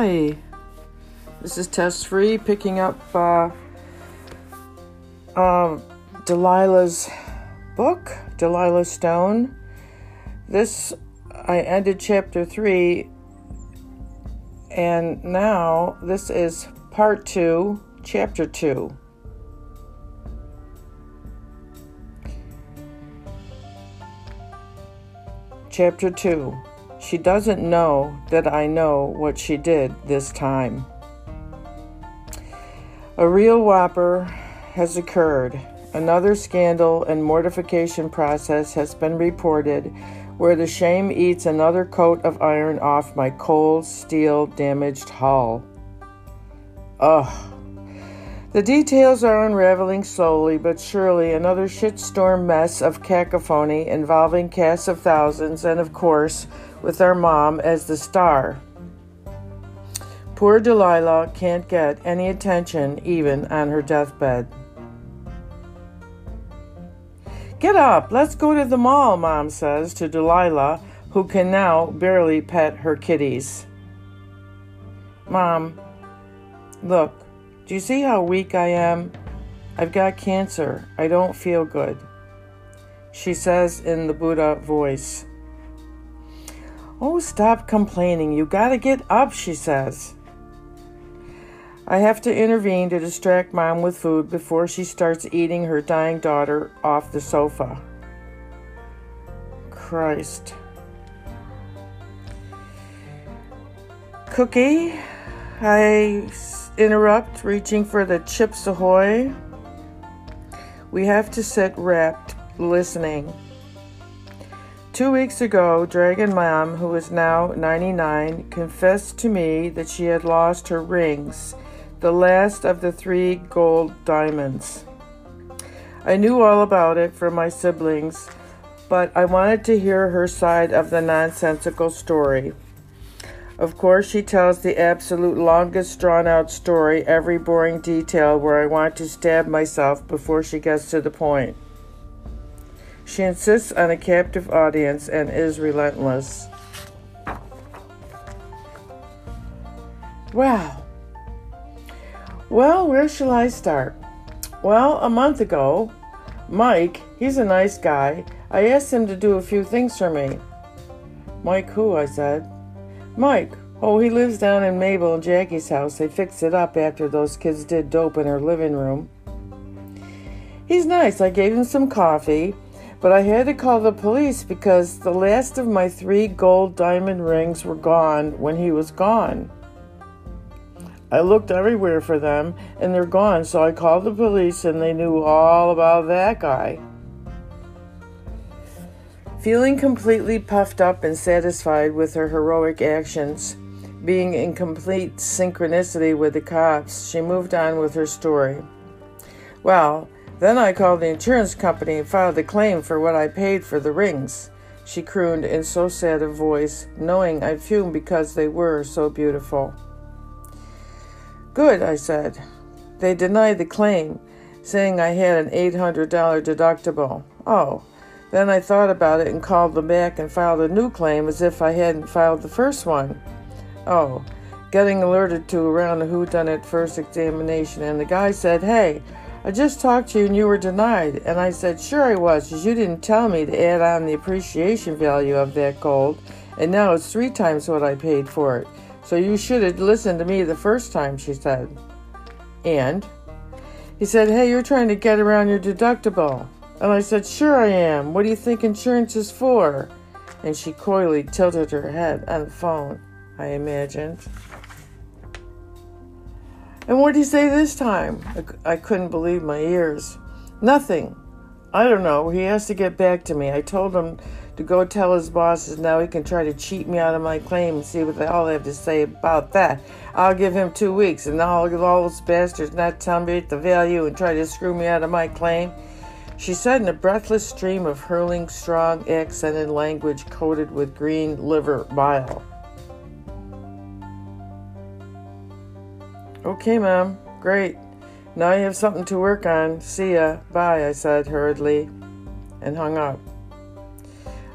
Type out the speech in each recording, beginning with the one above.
Hi, this is Test Free picking up uh, uh, Delilah's book, Delilah Stone. This, I ended chapter three, and now this is part two, chapter two. Chapter 2 She doesn't know that I know what she did this time. A real whopper has occurred. Another scandal and mortification process has been reported where the shame eats another coat of iron off my cold, steel damaged hull. Ugh. The details are unraveling slowly but surely another shitstorm mess of cacophony involving casts of thousands and, of course, with our mom as the star. Poor Delilah can't get any attention even on her deathbed. Get up, let's go to the mall, Mom says to Delilah, who can now barely pet her kitties. Mom, look, do you see how weak I am? I've got cancer. I don't feel good. She says in the Buddha voice. Oh, stop complaining. You gotta get up, she says. I have to intervene to distract mom with food before she starts eating her dying daughter off the sofa. Christ. Cookie, I interrupt, reaching for the Chips Ahoy. We have to sit rapt, listening. Two weeks ago, Dragon Mom, who is now 99, confessed to me that she had lost her rings, the last of the three gold diamonds. I knew all about it from my siblings, but I wanted to hear her side of the nonsensical story. Of course, she tells the absolute longest drawn out story, every boring detail where I want to stab myself before she gets to the point. She insists on a captive audience and is relentless. Wow. Well, where shall I start? Well, a month ago, Mike, he's a nice guy, I asked him to do a few things for me. Mike, who? I said. Mike. Oh, he lives down in Mabel and Jackie's house. They fixed it up after those kids did dope in her living room. He's nice. I gave him some coffee, but I had to call the police because the last of my three gold diamond rings were gone when he was gone. I looked everywhere for them and they're gone, so I called the police and they knew all about that guy. Feeling completely puffed up and satisfied with her heroic actions, being in complete synchronicity with the cops, she moved on with her story. Well, then I called the insurance company and filed a claim for what I paid for the rings, she crooned in so sad a voice, knowing I fumed because they were so beautiful. Good, I said. They denied the claim, saying I had an $800 deductible. Oh, then I thought about it and called them back and filed a new claim as if I hadn't filed the first one. Oh, getting alerted to around the whodunit first examination, and the guy said, Hey, I just talked to you and you were denied. And I said, Sure I was, because you didn't tell me to add on the appreciation value of that gold, and now it's three times what I paid for it. So you should have listened to me the first time, she said. And? He said, Hey, you're trying to get around your deductible. And I said, Sure I am. What do you think insurance is for? And she coyly tilted her head on the phone, I imagined. And what did he say this time? I, I couldn't believe my ears. Nothing. I don't know. He has to get back to me. I told him to go tell his bosses now he can try to cheat me out of my claim and see what they all have to say about that. I'll give him two weeks and now I'll give all those bastards not tell me the value and try to screw me out of my claim. She said in a breathless stream of hurling, strong, accented language coated with green liver bile. Okay, Mom. Great. Now you have something to work on. See ya. Bye, I said hurriedly, and hung up.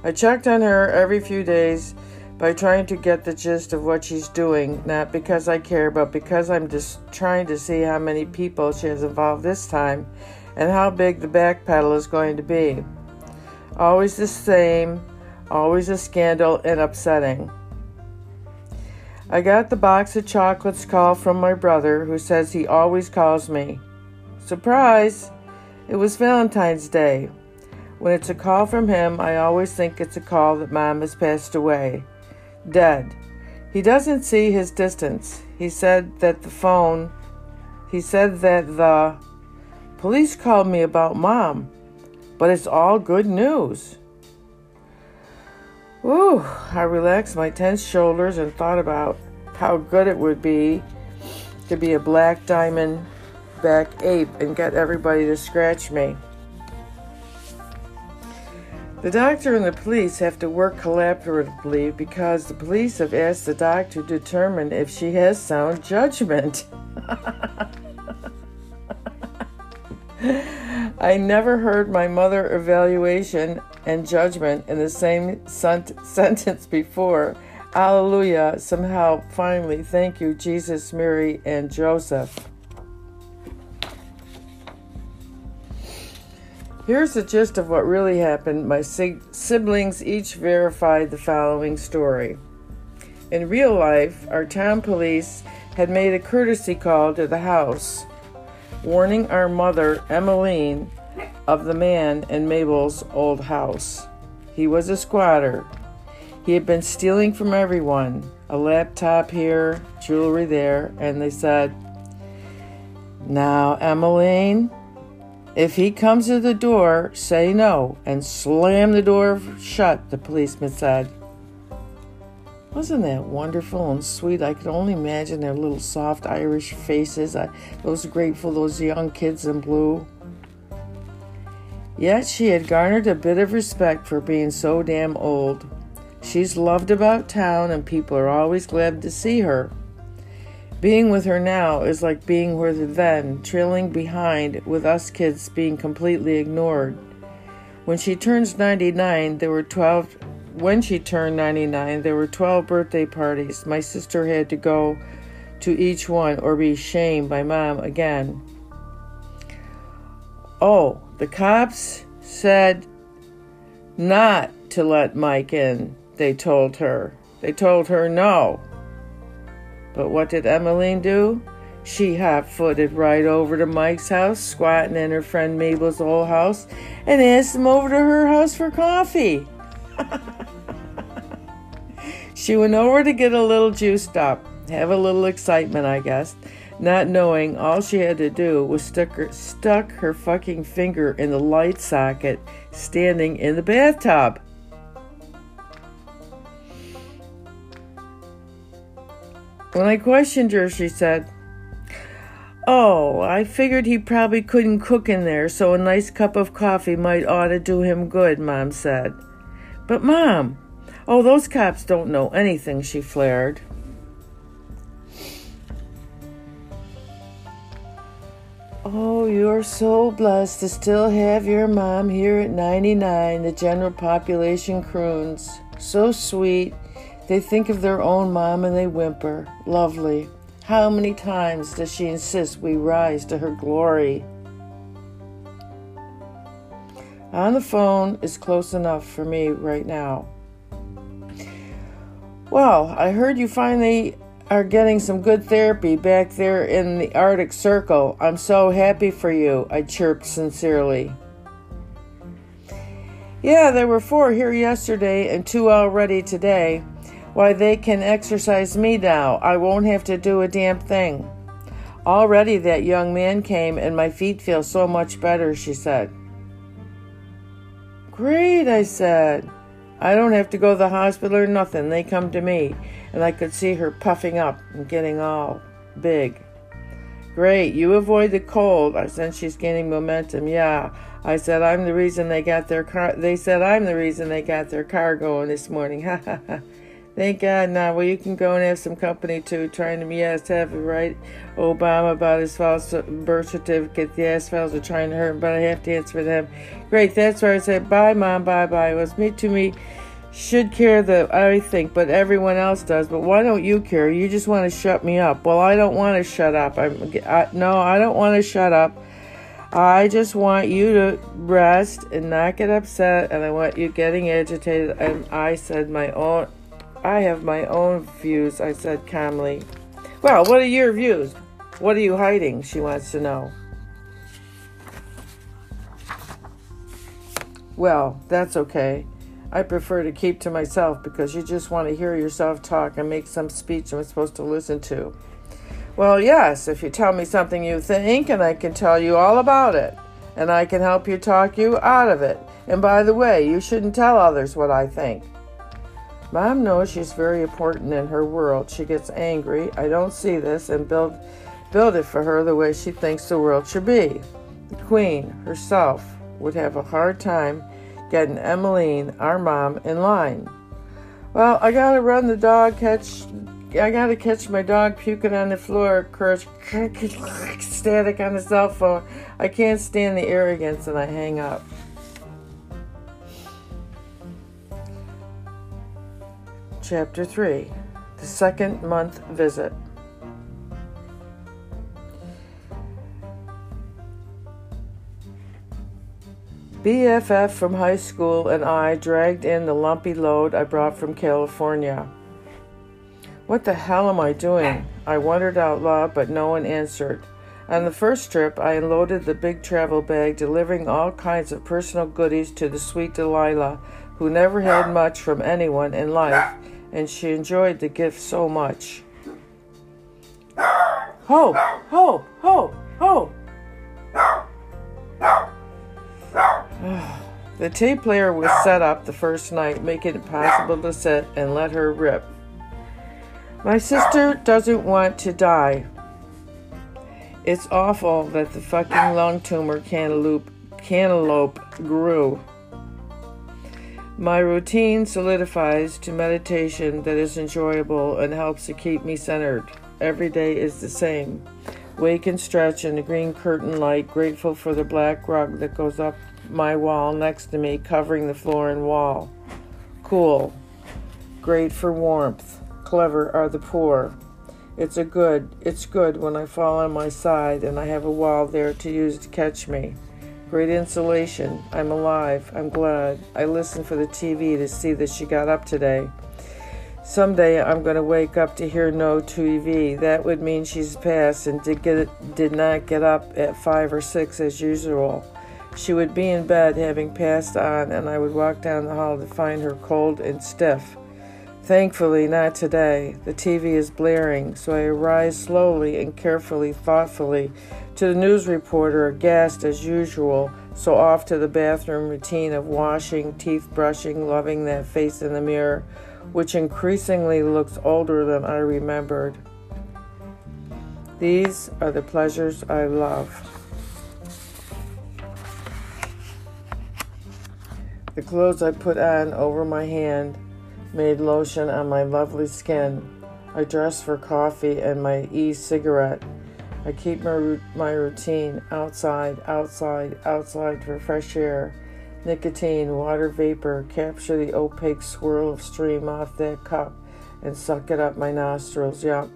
I checked on her every few days, by trying to get the gist of what she's doing, not because I care, but because I'm just trying to see how many people she has involved this time and how big the back pedal is going to be. Always the same, always a scandal and upsetting. I got the box of chocolates call from my brother, who says he always calls me. Surprise! It was Valentine's Day. When it's a call from him, I always think it's a call that mom has passed away. Dead. He doesn't see his distance. He said that the phone, he said that the police called me about mom, but it's all good news. Ooh, I relaxed my tense shoulders and thought about how good it would be to be a black diamond back ape and get everybody to scratch me. The doctor and the police have to work collaboratively because the police have asked the doctor to determine if she has sound judgment. I never heard my mother evaluation and judgment in the same sentence before. Alleluia. Somehow, finally, thank you, Jesus, Mary, and Joseph. Here's the gist of what really happened. My siblings each verified the following story. In real life, our town police had made a courtesy call to the house, warning our mother, Emmeline, of the man in Mabel's old house. He was a squatter. He had been stealing from everyone a laptop here, jewelry there, and they said, Now, Emmeline, if he comes to the door, say no and slam the door shut, the policeman said. Wasn't that wonderful and sweet? I could only imagine their little soft Irish faces, uh, those grateful, those young kids in blue. Yet she had garnered a bit of respect for being so damn old. She's loved about town, and people are always glad to see her. Being with her now is like being with her then, trailing behind, with us kids being completely ignored. When she turns 99, there were 12 when she turned 99, there were 12 birthday parties. My sister had to go to each one or be shamed by mom again. Oh, the cops said not to let Mike in, they told her. They told her no. But what did Emmeline do? She hot footed right over to Mike's house, squatting in her friend Mabel's old house, and asked him over to her house for coffee. she went over to get a little juiced up, have a little excitement, I guess, not knowing all she had to do was stuck her, stuck her fucking finger in the light socket standing in the bathtub. When I questioned her, she said, Oh, I figured he probably couldn't cook in there, so a nice cup of coffee might ought to do him good, Mom said. But, Mom, oh, those cops don't know anything, she flared. Oh, you're so blessed to still have your mom here at 99, the general population croons. So sweet. They think of their own mom and they whimper. Lovely. How many times does she insist we rise to her glory? On the phone is close enough for me right now. Well, I heard you finally are getting some good therapy back there in the Arctic Circle. I'm so happy for you, I chirped sincerely. Yeah, there were four here yesterday and two already today. Why, they can exercise me now. I won't have to do a damn thing. Already that young man came and my feet feel so much better, she said. Great, I said. I don't have to go to the hospital or nothing. They come to me. And I could see her puffing up and getting all big. Great, you avoid the cold. I said she's gaining momentum. Yeah. I said I'm the reason they got their car they said I'm the reason they got their car going this morning. Ha ha ha. Thank God now. Well, you can go and have some company too. Trying to, yes, have it right. Obama about his false birth certificate. The assholes are trying to hurt him, but I have to answer them. Great. That's where I said, bye, mom, bye, bye. It was me to me. should care that I think, but everyone else does. But why don't you care? You just want to shut me up. Well, I don't want to shut up. I'm I, no, I don't want to shut up. I just want you to rest and not get upset, and I want you getting agitated. And I said my own. I have my own views. I said calmly. Well, what are your views? What are you hiding? She wants to know. Well, that's okay. I prefer to keep to myself because you just want to hear yourself talk and make some speech I'm supposed to listen to. Well, yes, if you tell me something you think, and I can tell you all about it, and I can help you talk you out of it. And by the way, you shouldn't tell others what I think. Mom knows she's very important in her world. She gets angry. I don't see this and build build it for her the way she thinks the world should be. The queen herself would have a hard time getting Emmeline, our mom, in line. Well, I gotta run the dog catch. I gotta catch my dog puking on the floor, curse, static on the cell phone. I can't stand the arrogance, and I hang up. Chapter 3 The Second Month Visit. BFF from high school and I dragged in the lumpy load I brought from California. What the hell am I doing? I wondered out loud, but no one answered. On the first trip, I unloaded the big travel bag, delivering all kinds of personal goodies to the sweet Delilah, who never had much from anyone in life, and she enjoyed the gift so much. Ho! Ho! Ho! Ho! the tape player was set up the first night, making it possible to sit and let her rip. My sister doesn't want to die. It's awful that the fucking lung tumor cantaloupe, cantaloupe grew. My routine solidifies to meditation that is enjoyable and helps to keep me centered. Every day is the same. Wake and stretch in the green curtain light, grateful for the black rug that goes up my wall next to me, covering the floor and wall. Cool. Great for warmth. Clever are the poor. It's a good, it's good when I fall on my side and I have a wall there to use to catch me. Great insulation. I'm alive. I'm glad. I listened for the TV to see that she got up today. Someday I'm going to wake up to hear no TV. That would mean she's passed and did, get, did not get up at 5 or 6 as usual. She would be in bed, having passed on, and I would walk down the hall to find her cold and stiff. Thankfully, not today. The TV is blaring, so I rise slowly and carefully, thoughtfully, to the news reporter, aghast as usual, so off to the bathroom routine of washing, teeth brushing, loving that face in the mirror, which increasingly looks older than I remembered. These are the pleasures I love. The clothes I put on over my hand made lotion on my lovely skin. I dress for coffee and my e cigarette. I keep my, my routine outside, outside, outside for fresh air. Nicotine, water vapor, capture the opaque swirl of stream off that cup and suck it up my nostrils. Yup.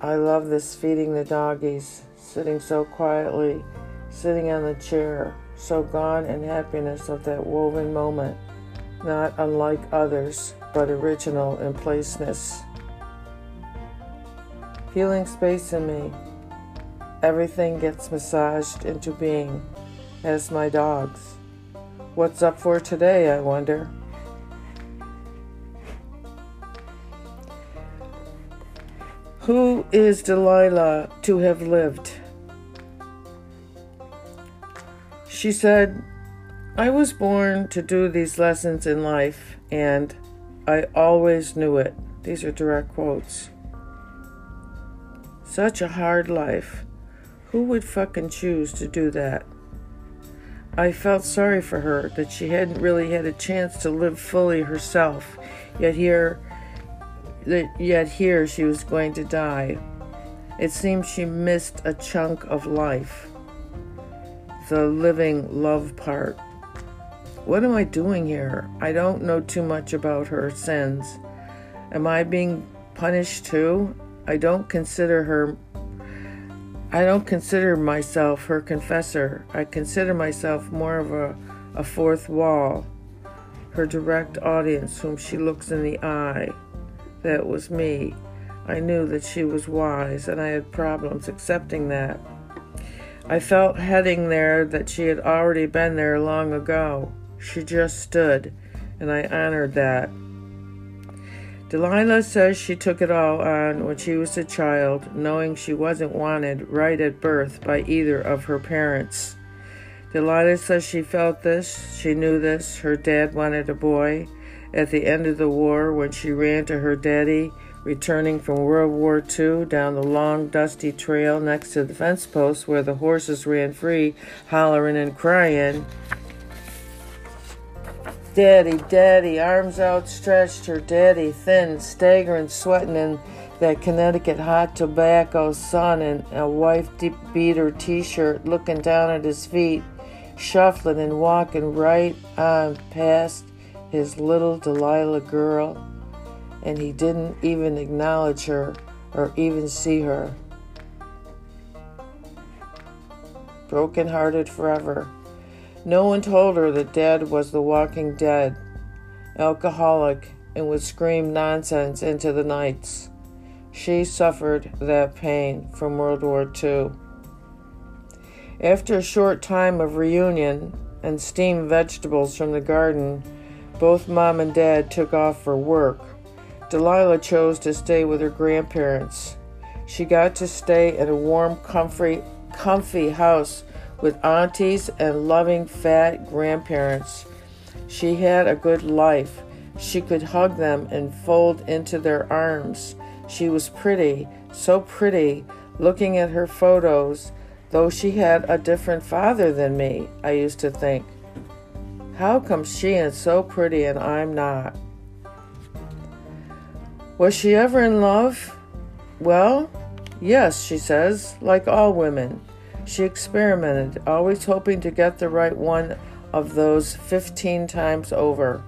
I love this feeding the doggies, sitting so quietly, sitting on the chair, so gone in happiness of that woven moment, not unlike others, but original in placeness. Feeling space in me, everything gets massaged into being, as my dogs. What's up for today, I wonder? Who is Delilah to have lived? She said, I was born to do these lessons in life, and I always knew it. These are direct quotes. Such a hard life. Who would fucking choose to do that? I felt sorry for her that she hadn't really had a chance to live fully herself, yet here that yet here she was going to die. It seemed she missed a chunk of life the living love part. What am I doing here? I don't know too much about her sins. Am I being punished too? I don't consider her I don't consider myself her confessor. I consider myself more of a, a fourth wall, her direct audience, whom she looks in the eye. That was me. I knew that she was wise, and I had problems accepting that. I felt heading there that she had already been there long ago. She just stood, and I honored that. Delilah says she took it all on when she was a child, knowing she wasn't wanted right at birth by either of her parents. Delilah says she felt this, she knew this. Her dad wanted a boy. At the end of the war, when she ran to her daddy, returning from World War II down the long, dusty trail next to the fence post where the horses ran free, hollering and crying, Daddy, Daddy, arms outstretched, her daddy thin, staggering, sweating in that Connecticut hot tobacco sun and a wife beater t shirt, looking down at his feet, shuffling and walking right on past his little Delilah girl, and he didn't even acknowledge her or even see her. Broken hearted forever. No one told her that Dad was the walking dead, alcoholic, and would scream nonsense into the nights. She suffered that pain from World War II. After a short time of reunion and steamed vegetables from the garden, both Mom and Dad took off for work. Delilah chose to stay with her grandparents. She got to stay in a warm, comfy, comfy house with aunties and loving fat grandparents. She had a good life. She could hug them and fold into their arms. She was pretty, so pretty, looking at her photos, though she had a different father than me, I used to think. How come she is so pretty and I'm not? Was she ever in love? Well, yes, she says, like all women. She experimented, always hoping to get the right one of those 15 times over.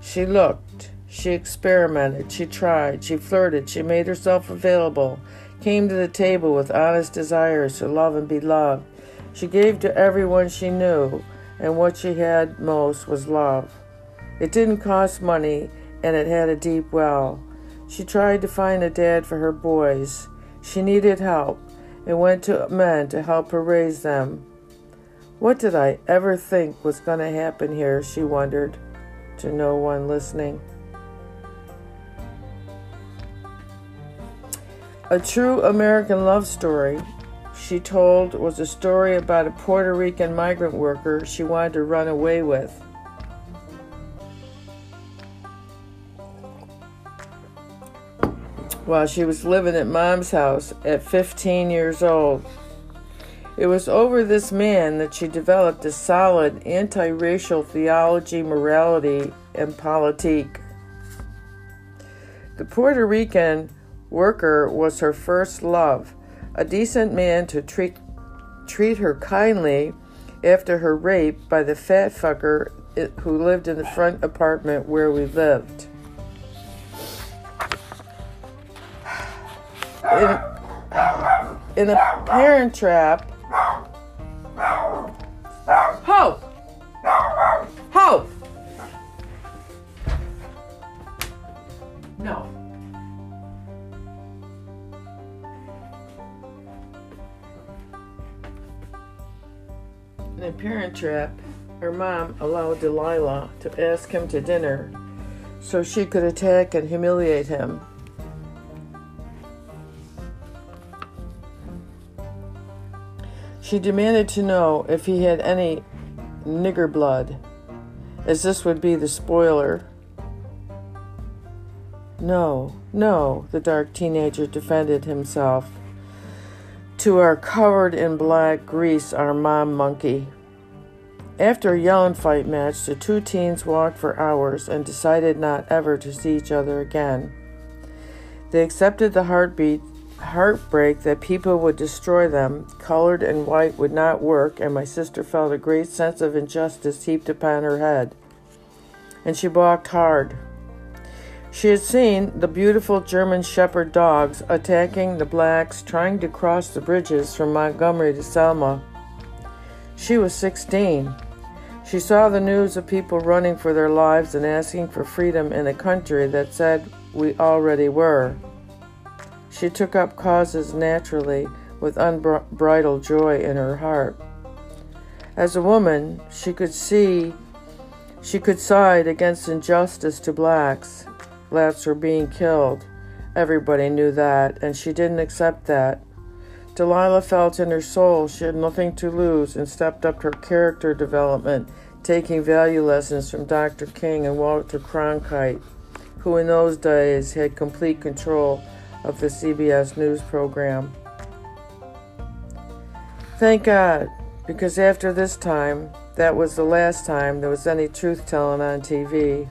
She looked, she experimented, she tried, she flirted, she made herself available, came to the table with honest desires to love and be loved. She gave to everyone she knew, and what she had most was love. It didn't cost money, and it had a deep well. She tried to find a dad for her boys. She needed help and went to men to help her raise them. What did I ever think was going to happen here? She wondered, to no one listening. A true American love story she told was a story about a Puerto Rican migrant worker she wanted to run away with. While she was living at mom's house at 15 years old. It was over this man that she developed a solid anti racial theology, morality, and politique. The Puerto Rican worker was her first love, a decent man to treat, treat her kindly after her rape by the fat fucker who lived in the front apartment where we lived. In, in a parent trap. Hope! Hope! No. In a parent trap, her mom allowed Delilah to ask him to dinner so she could attack and humiliate him. She demanded to know if he had any nigger blood, as this would be the spoiler. No, no, the dark teenager defended himself. To our covered in black grease, our mom monkey. After a yelling fight match, the two teens walked for hours and decided not ever to see each other again. They accepted the heartbeat heartbreak that people would destroy them, colored and white would not work, and my sister felt a great sense of injustice heaped upon her head. And she balked hard. She had seen the beautiful German Shepherd dogs attacking the blacks trying to cross the bridges from Montgomery to Selma. She was 16. She saw the news of people running for their lives and asking for freedom in a country that said we already were. She took up causes naturally with unbridled joy in her heart. As a woman, she could see, she could side against injustice to blacks. Blacks were being killed. Everybody knew that, and she didn't accept that. Delilah felt in her soul she had nothing to lose and stepped up her character development, taking value lessons from Dr. King and Walter Cronkite, who in those days had complete control of the CBS News program. Thank God, because after this time, that was the last time there was any truth telling on TV.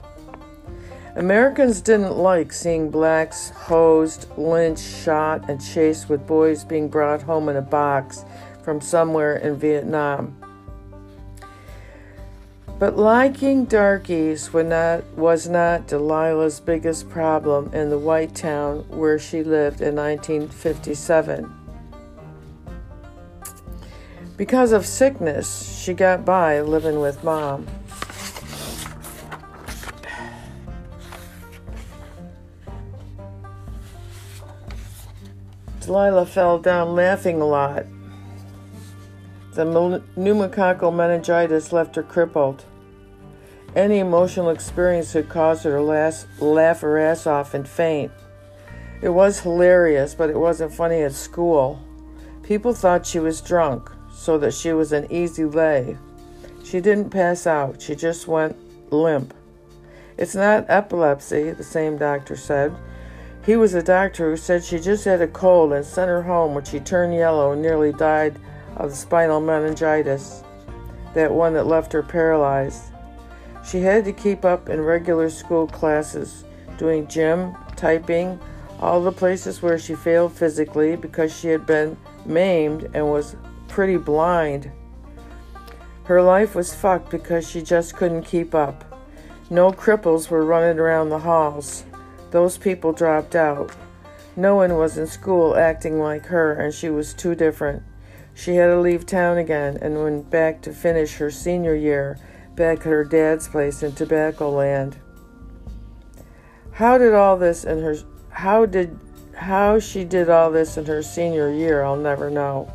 Americans didn't like seeing blacks hosed, lynched, shot, and chased with boys being brought home in a box from somewhere in Vietnam. But liking darkies not, was not Delilah's biggest problem in the white town where she lived in 1957. Because of sickness, she got by living with mom. Delilah fell down laughing a lot. The pneumococcal meningitis left her crippled. Any emotional experience could cause her to laugh, laugh her ass off and faint. It was hilarious, but it wasn't funny at school. People thought she was drunk, so that she was an easy lay. She didn't pass out, she just went limp. It's not epilepsy, the same doctor said. He was a doctor who said she just had a cold and sent her home when she turned yellow and nearly died of spinal meningitis, that one that left her paralyzed. She had to keep up in regular school classes, doing gym, typing, all the places where she failed physically because she had been maimed and was pretty blind. Her life was fucked because she just couldn't keep up. No cripples were running around the halls. Those people dropped out. No one was in school acting like her, and she was too different. She had to leave town again and went back to finish her senior year back at her dad's place in Tobacco Land. How did all this in her how did how she did all this in her senior year, I'll never know.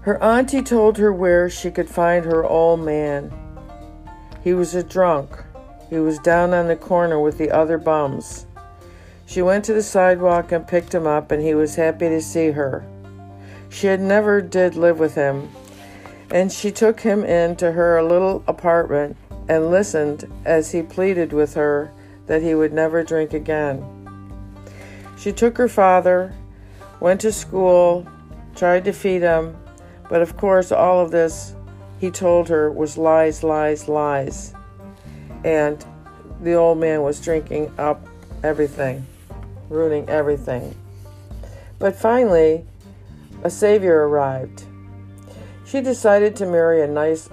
Her auntie told her where she could find her old man. He was a drunk. He was down on the corner with the other bums. She went to the sidewalk and picked him up, and he was happy to see her. She had never did live with him, and she took him into her little apartment and listened as he pleaded with her that he would never drink again. She took her father, went to school, tried to feed him, but of course, all of this he told her was lies, lies, lies and the old man was drinking up everything, ruining everything. But finally, a savior arrived. She decided to marry a nice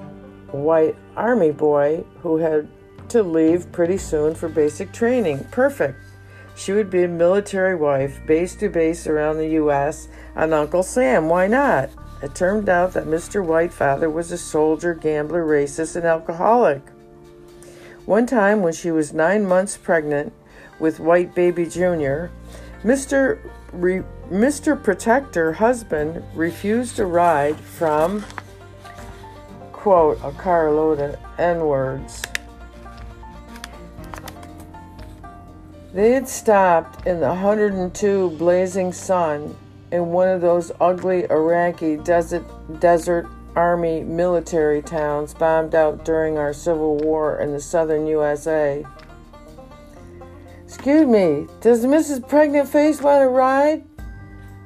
white army boy who had to leave pretty soon for basic training. Perfect. She would be a military wife, base to base around the U.S., and Uncle Sam. Why not? It turned out that Mr. Whitefather was a soldier, gambler, racist, and alcoholic. One time, when she was nine months pregnant with White Baby Jr., Mr. Re- Mr. Protector husband refused a ride from, quote, a carload of N words. They had stopped in the 102 blazing sun in one of those ugly Iraqi desert, desert Army military towns bombed out during our Civil War in the southern USA. Excuse me, does Mrs. Pregnant Face want a ride?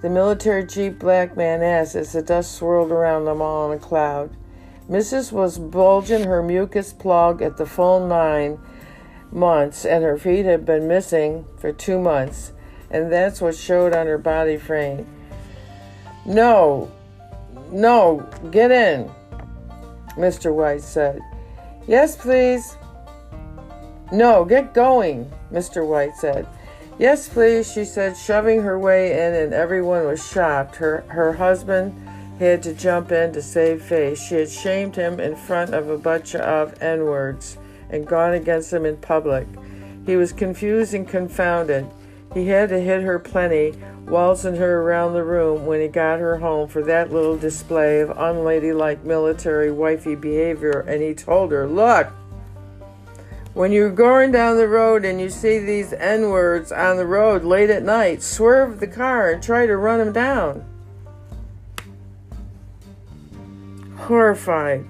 The military jeep black man asked as the dust swirled around them all in a cloud. Mrs. was bulging her mucus plug at the full nine months, and her feet had been missing for two months, and that's what showed on her body frame. No, no, get in, Mr. White said. Yes, please. No, get going, Mr. White said. Yes, please, she said, shoving her way in, and everyone was shocked. Her, her husband had to jump in to save face. She had shamed him in front of a bunch of N words and gone against him in public. He was confused and confounded. He had to hit her plenty, waltzing her around the room when he got her home for that little display of unladylike military wifey behavior, and he told her, Look, when you're going down the road and you see these N words on the road late at night, swerve the car and try to run them down. Horrified,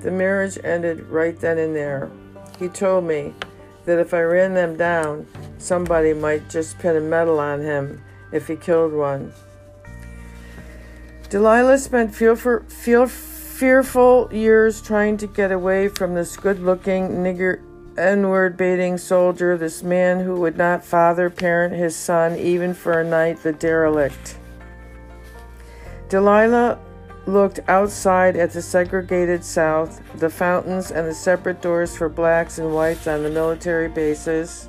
the marriage ended right then and there. He told me that if I ran them down, somebody might just pin a medal on him if he killed one. Delilah spent fearful, fearful years trying to get away from this good looking nigger N word baiting soldier, this man who would not father parent his son even for a night, the derelict. Delilah looked outside at the segregated South, the fountains and the separate doors for blacks and whites on the military bases,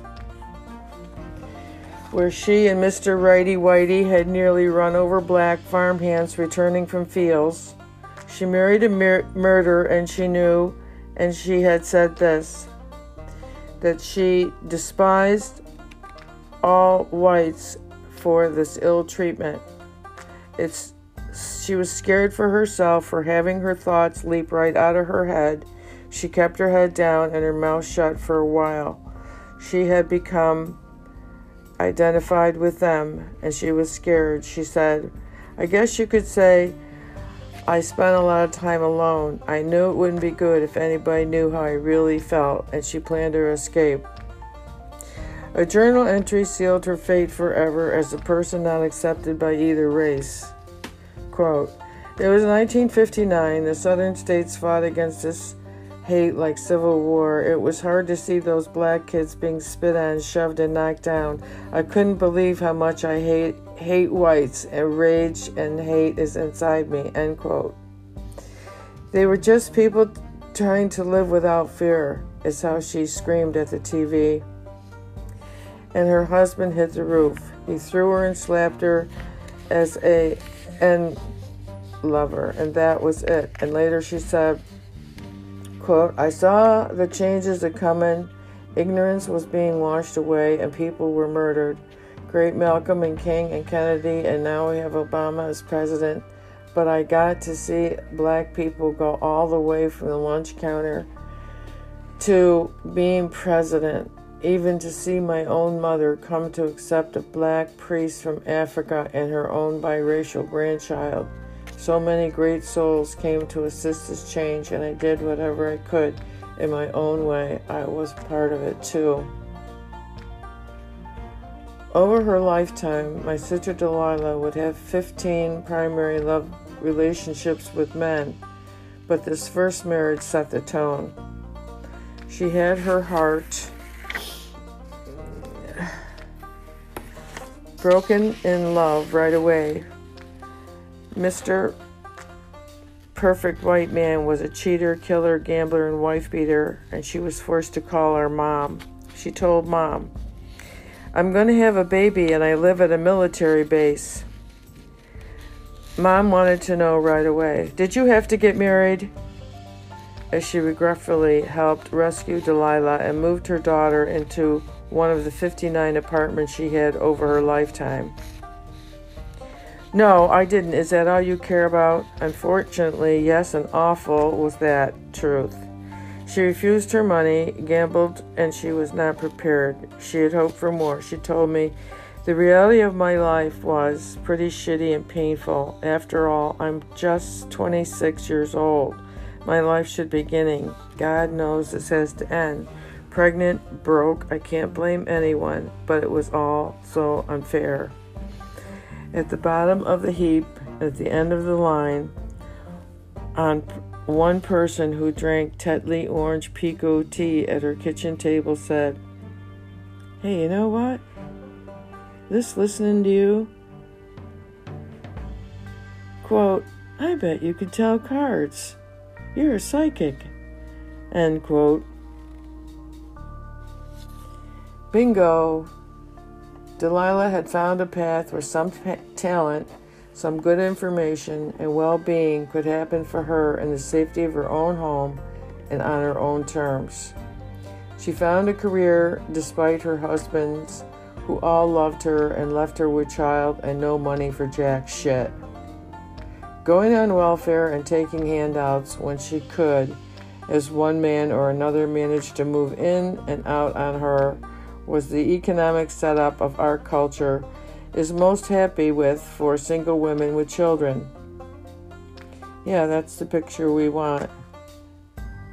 where she and Mr. Righty Whitey had nearly run over black farmhands returning from fields. She married a mur- murderer, and she knew, and she had said this that she despised all whites for this ill treatment. It's she was scared for herself for having her thoughts leap right out of her head. She kept her head down and her mouth shut for a while. She had become identified with them and she was scared. She said, I guess you could say I spent a lot of time alone. I knew it wouldn't be good if anybody knew how I really felt, and she planned her escape. A journal entry sealed her fate forever as a person not accepted by either race. Quote, it was 1959. The southern states fought against this hate like civil war. It was hard to see those black kids being spit on, shoved, and knocked down. I couldn't believe how much I hate hate whites and rage and hate is inside me. End quote. They were just people trying to live without fear, is how she screamed at the TV. And her husband hit the roof. He threw her and slapped her as a and lover, and that was it. And later she said, quote, I saw the changes a coming. Ignorance was being washed away and people were murdered. Great Malcolm and King and Kennedy, and now we have Obama as president. But I got to see black people go all the way from the lunch counter to being president, even to see my own mother come to accept a black priest from Africa and her own biracial grandchild. So many great souls came to assist this change, and I did whatever I could in my own way. I was part of it too. Over her lifetime, my sister Delilah would have 15 primary love relationships with men, but this first marriage set the tone. She had her heart broken in love right away Mr. Perfect White Man was a cheater, killer, gambler, and wife beater, and she was forced to call her mom. She told mom, I'm going to have a baby and I live at a military base. Mom wanted to know right away Did you have to get married? As she regretfully helped rescue Delilah and moved her daughter into one of the 59 apartments she had over her lifetime. No, I didn't. Is that all you care about? Unfortunately, yes, and awful was that truth. She refused her money, gambled, and she was not prepared. She had hoped for more. She told me, The reality of my life was pretty shitty and painful. After all, I'm just 26 years old. My life should be beginning. God knows this has to end. Pregnant, broke, I can't blame anyone, but it was all so unfair. At the bottom of the heap, at the end of the line, on one person who drank Tetley orange pekoe tea at her kitchen table said, Hey, you know what? This listening to you? Quote, I bet you could tell cards. You're a psychic. End quote. Bingo! Delilah had found a path where some talent, some good information, and well being could happen for her in the safety of her own home and on her own terms. She found a career despite her husband's, who all loved her and left her with child and no money for jack shit. Going on welfare and taking handouts when she could, as one man or another managed to move in and out on her, was the economic setup of our culture is most happy with for single women with children. Yeah, that's the picture we want.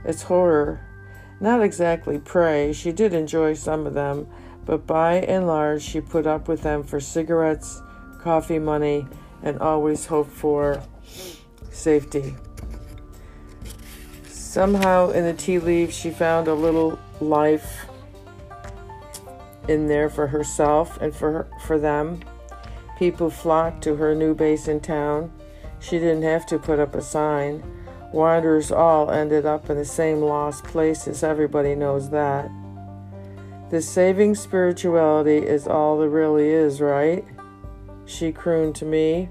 It's horror. Not exactly prey. She did enjoy some of them, but by and large, she put up with them for cigarettes, coffee money, and always hoped for safety. Somehow, in the tea leaves, she found a little life in there for herself and for her, for them. People flocked to her new base in town. She didn't have to put up a sign. Wanderers all ended up in the same lost places. Everybody knows that. The saving spirituality is all there really is, right? She crooned to me,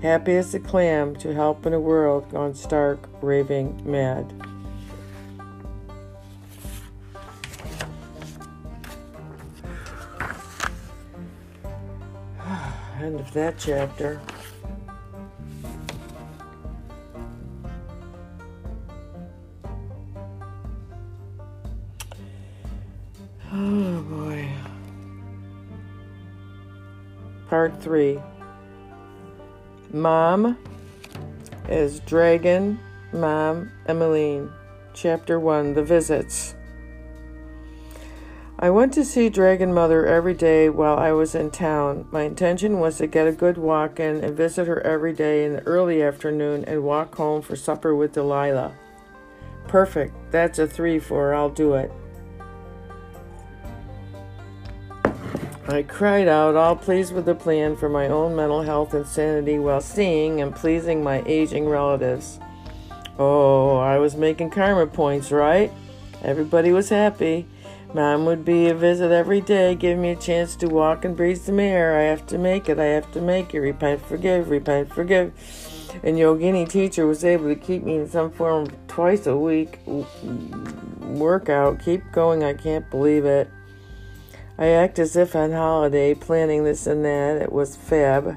happy as a clam to help in a world gone stark, raving mad. End of that chapter. Oh boy. Part 3 Mom is Dragon, Mom, Emmeline. Chapter 1 The Visits. I went to see Dragon Mother every day while I was in town. My intention was to get a good walk in and visit her every day in the early afternoon and walk home for supper with Delilah. Perfect. That's a three for I'll do it. I cried out, all pleased with the plan for my own mental health and sanity while seeing and pleasing my aging relatives. Oh, I was making karma points, right? Everybody was happy. Mom would be a visit every day, give me a chance to walk and breathe some air. I have to make it, I have to make it. Repent, forgive, repent, forgive. And Yogini teacher was able to keep me in some form twice a week workout. Keep going, I can't believe it. I act as if on holiday, planning this and that. It was fab.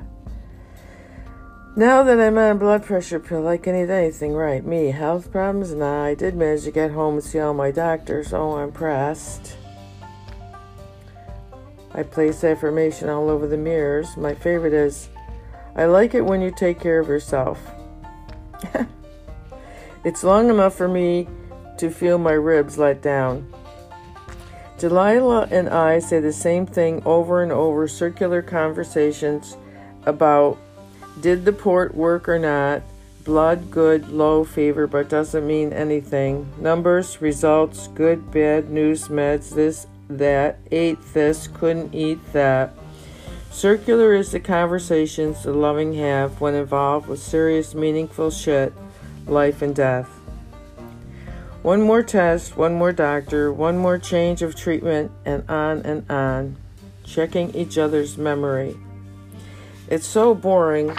Now that I'm on a blood pressure pill, I can eat anything right. Me, health problems? Nah, I did manage to get home and see all my doctors, so I'm pressed. I place affirmation all over the mirrors. My favorite is, I like it when you take care of yourself. it's long enough for me to feel my ribs let down. Delilah and I say the same thing over and over, circular conversations about did the port work or not? Blood good, low fever, but doesn't mean anything. Numbers, results, good, bad, news, meds, this, that, ate this, couldn't eat that. Circular is the conversations the loving have when involved with serious, meaningful shit, life and death. One more test, one more doctor, one more change of treatment, and on and on, checking each other's memory. It's so boring.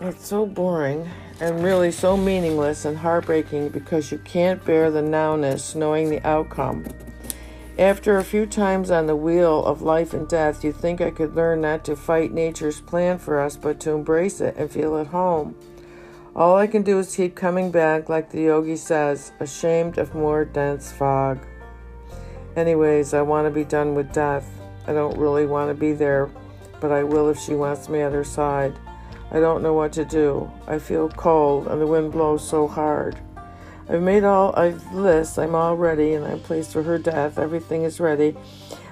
It's so boring and really so meaningless and heartbreaking because you can't bear the nowness knowing the outcome. After a few times on the wheel of life and death, you think I could learn not to fight nature's plan for us, but to embrace it and feel at home. All I can do is keep coming back, like the yogi says, ashamed of more dense fog. Anyways, I want to be done with death. I don't really want to be there but I will if she wants me at her side. I don't know what to do. I feel cold, and the wind blows so hard. I've made all I've list. I'm all ready, and I'm placed for her death. Everything is ready.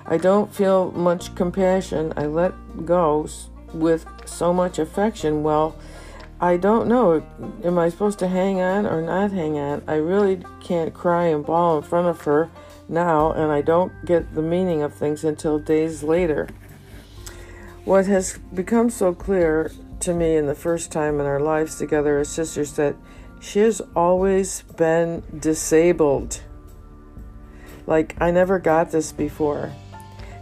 I don't feel much compassion. I let go with so much affection. Well, I don't know. Am I supposed to hang on or not hang on? I really can't cry and bawl in front of her. now, and I don't get the meaning of things until days later. What has become so clear to me in the first time in our lives together as sisters that she has always been disabled. Like, I never got this before.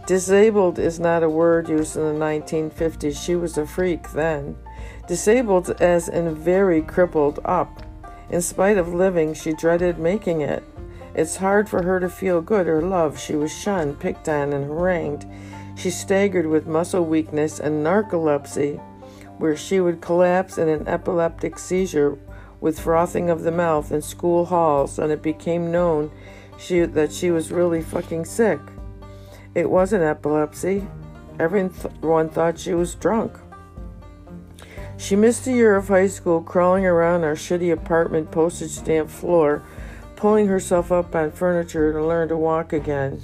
Disabled is not a word used in the 1950s. She was a freak then. Disabled as in very crippled up. In spite of living, she dreaded making it. It's hard for her to feel good or love. She was shunned, picked on, and harangued. She staggered with muscle weakness and narcolepsy, where she would collapse in an epileptic seizure with frothing of the mouth in school halls, and it became known she, that she was really fucking sick. It wasn't epilepsy. Everyone thought she was drunk. She missed a year of high school crawling around our shitty apartment postage stamp floor, pulling herself up on furniture to learn to walk again.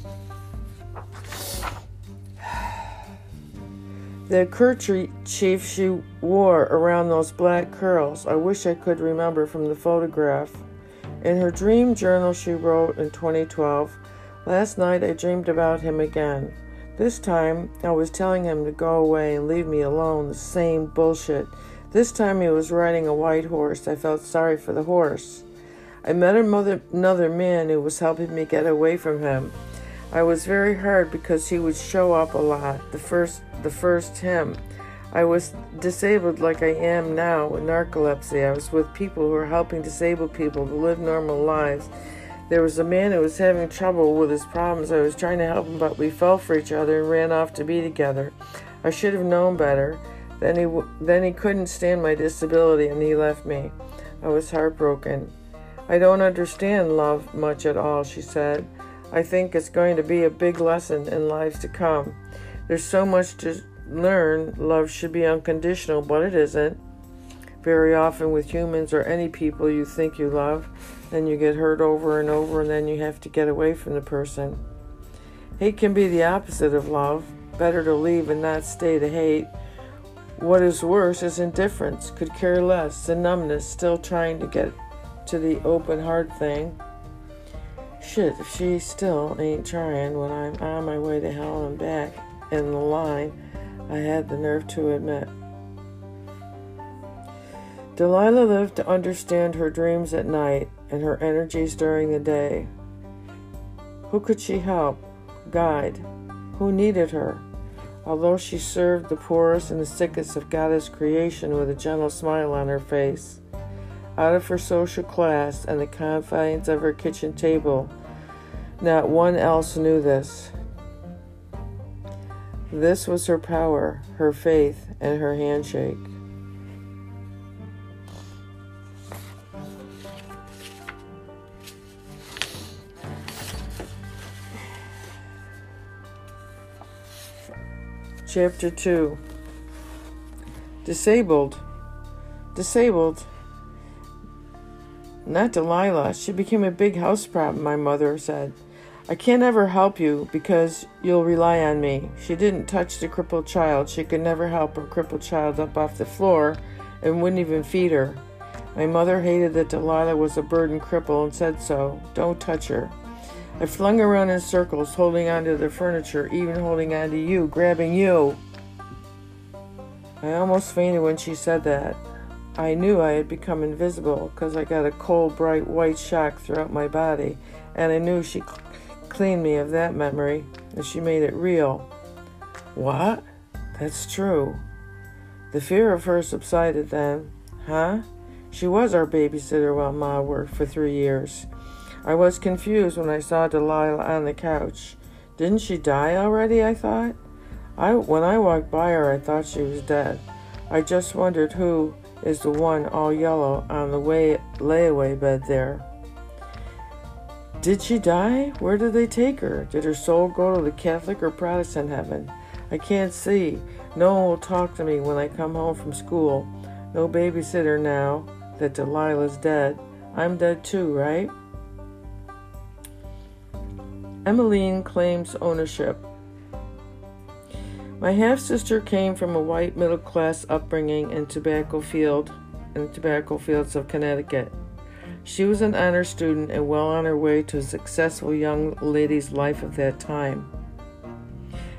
The kerchief she wore around those black curls, I wish I could remember from the photograph. In her dream journal, she wrote in 2012 Last night I dreamed about him again. This time I was telling him to go away and leave me alone, the same bullshit. This time he was riding a white horse. I felt sorry for the horse. I met another man who was helping me get away from him. I was very hard because he would show up a lot. The first the first him. I was disabled like I am now with narcolepsy. I was with people who were helping disabled people to live normal lives. There was a man who was having trouble with his problems. I was trying to help him, but we fell for each other and ran off to be together. I should have known better. Then he then he couldn't stand my disability and he left me. I was heartbroken. I don't understand love much at all, she said. I think it's going to be a big lesson in lives to come. There's so much to learn. Love should be unconditional, but it isn't. Very often, with humans or any people you think you love, then you get hurt over and over, and then you have to get away from the person. Hate can be the opposite of love. Better to leave and not stay to hate. What is worse is indifference, could care less, the numbness, still trying to get to the open heart thing. Shit, if she still ain't trying when I'm on my way to hell and back in the line, I had the nerve to admit. Delilah lived to understand her dreams at night and her energies during the day. Who could she help, guide? Who needed her? Although she served the poorest and the sickest of God's creation with a gentle smile on her face, out of her social class and the confines of her kitchen table, not one else knew this. This was her power, her faith, and her handshake. Chapter 2 Disabled. Disabled. Not Delilah. She became a big house problem, my mother said. I can't ever help you because you'll rely on me. She didn't touch the crippled child. She could never help her crippled child up off the floor and wouldn't even feed her. My mother hated that Delilah was a burden cripple and said so. Don't touch her. I flung around in circles, holding onto the furniture, even holding onto you, grabbing you. I almost fainted when she said that. I knew I had become invisible because I got a cold, bright white shock throughout my body, and I knew she cleaned me of that memory, and she made it real. What? That's true. The fear of her subsided then. Huh? She was our babysitter while Ma worked for three years. I was confused when I saw Delilah on the couch. Didn't she die already? I thought. I when I walked by her, I thought she was dead. I just wondered who is the one all yellow on the way layaway bed there. Did she die? Where did they take her? Did her soul go to the Catholic or Protestant heaven? I can't see. No one will talk to me when I come home from school. No babysitter now that Delilah's dead. I'm dead too, right? Emmeline claims ownership. My half sister came from a white middle class upbringing in tobacco field in the tobacco fields of Connecticut. She was an honor student and well on her way to a successful young lady's life of that time.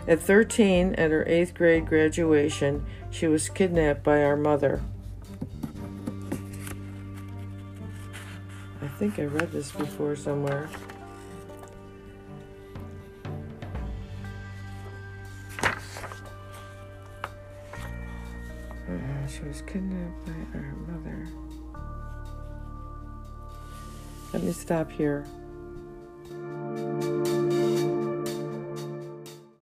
At 13, at her eighth grade graduation, she was kidnapped by our mother. I think I read this before somewhere. uh, she was kidnapped by her mother. Let me stop here.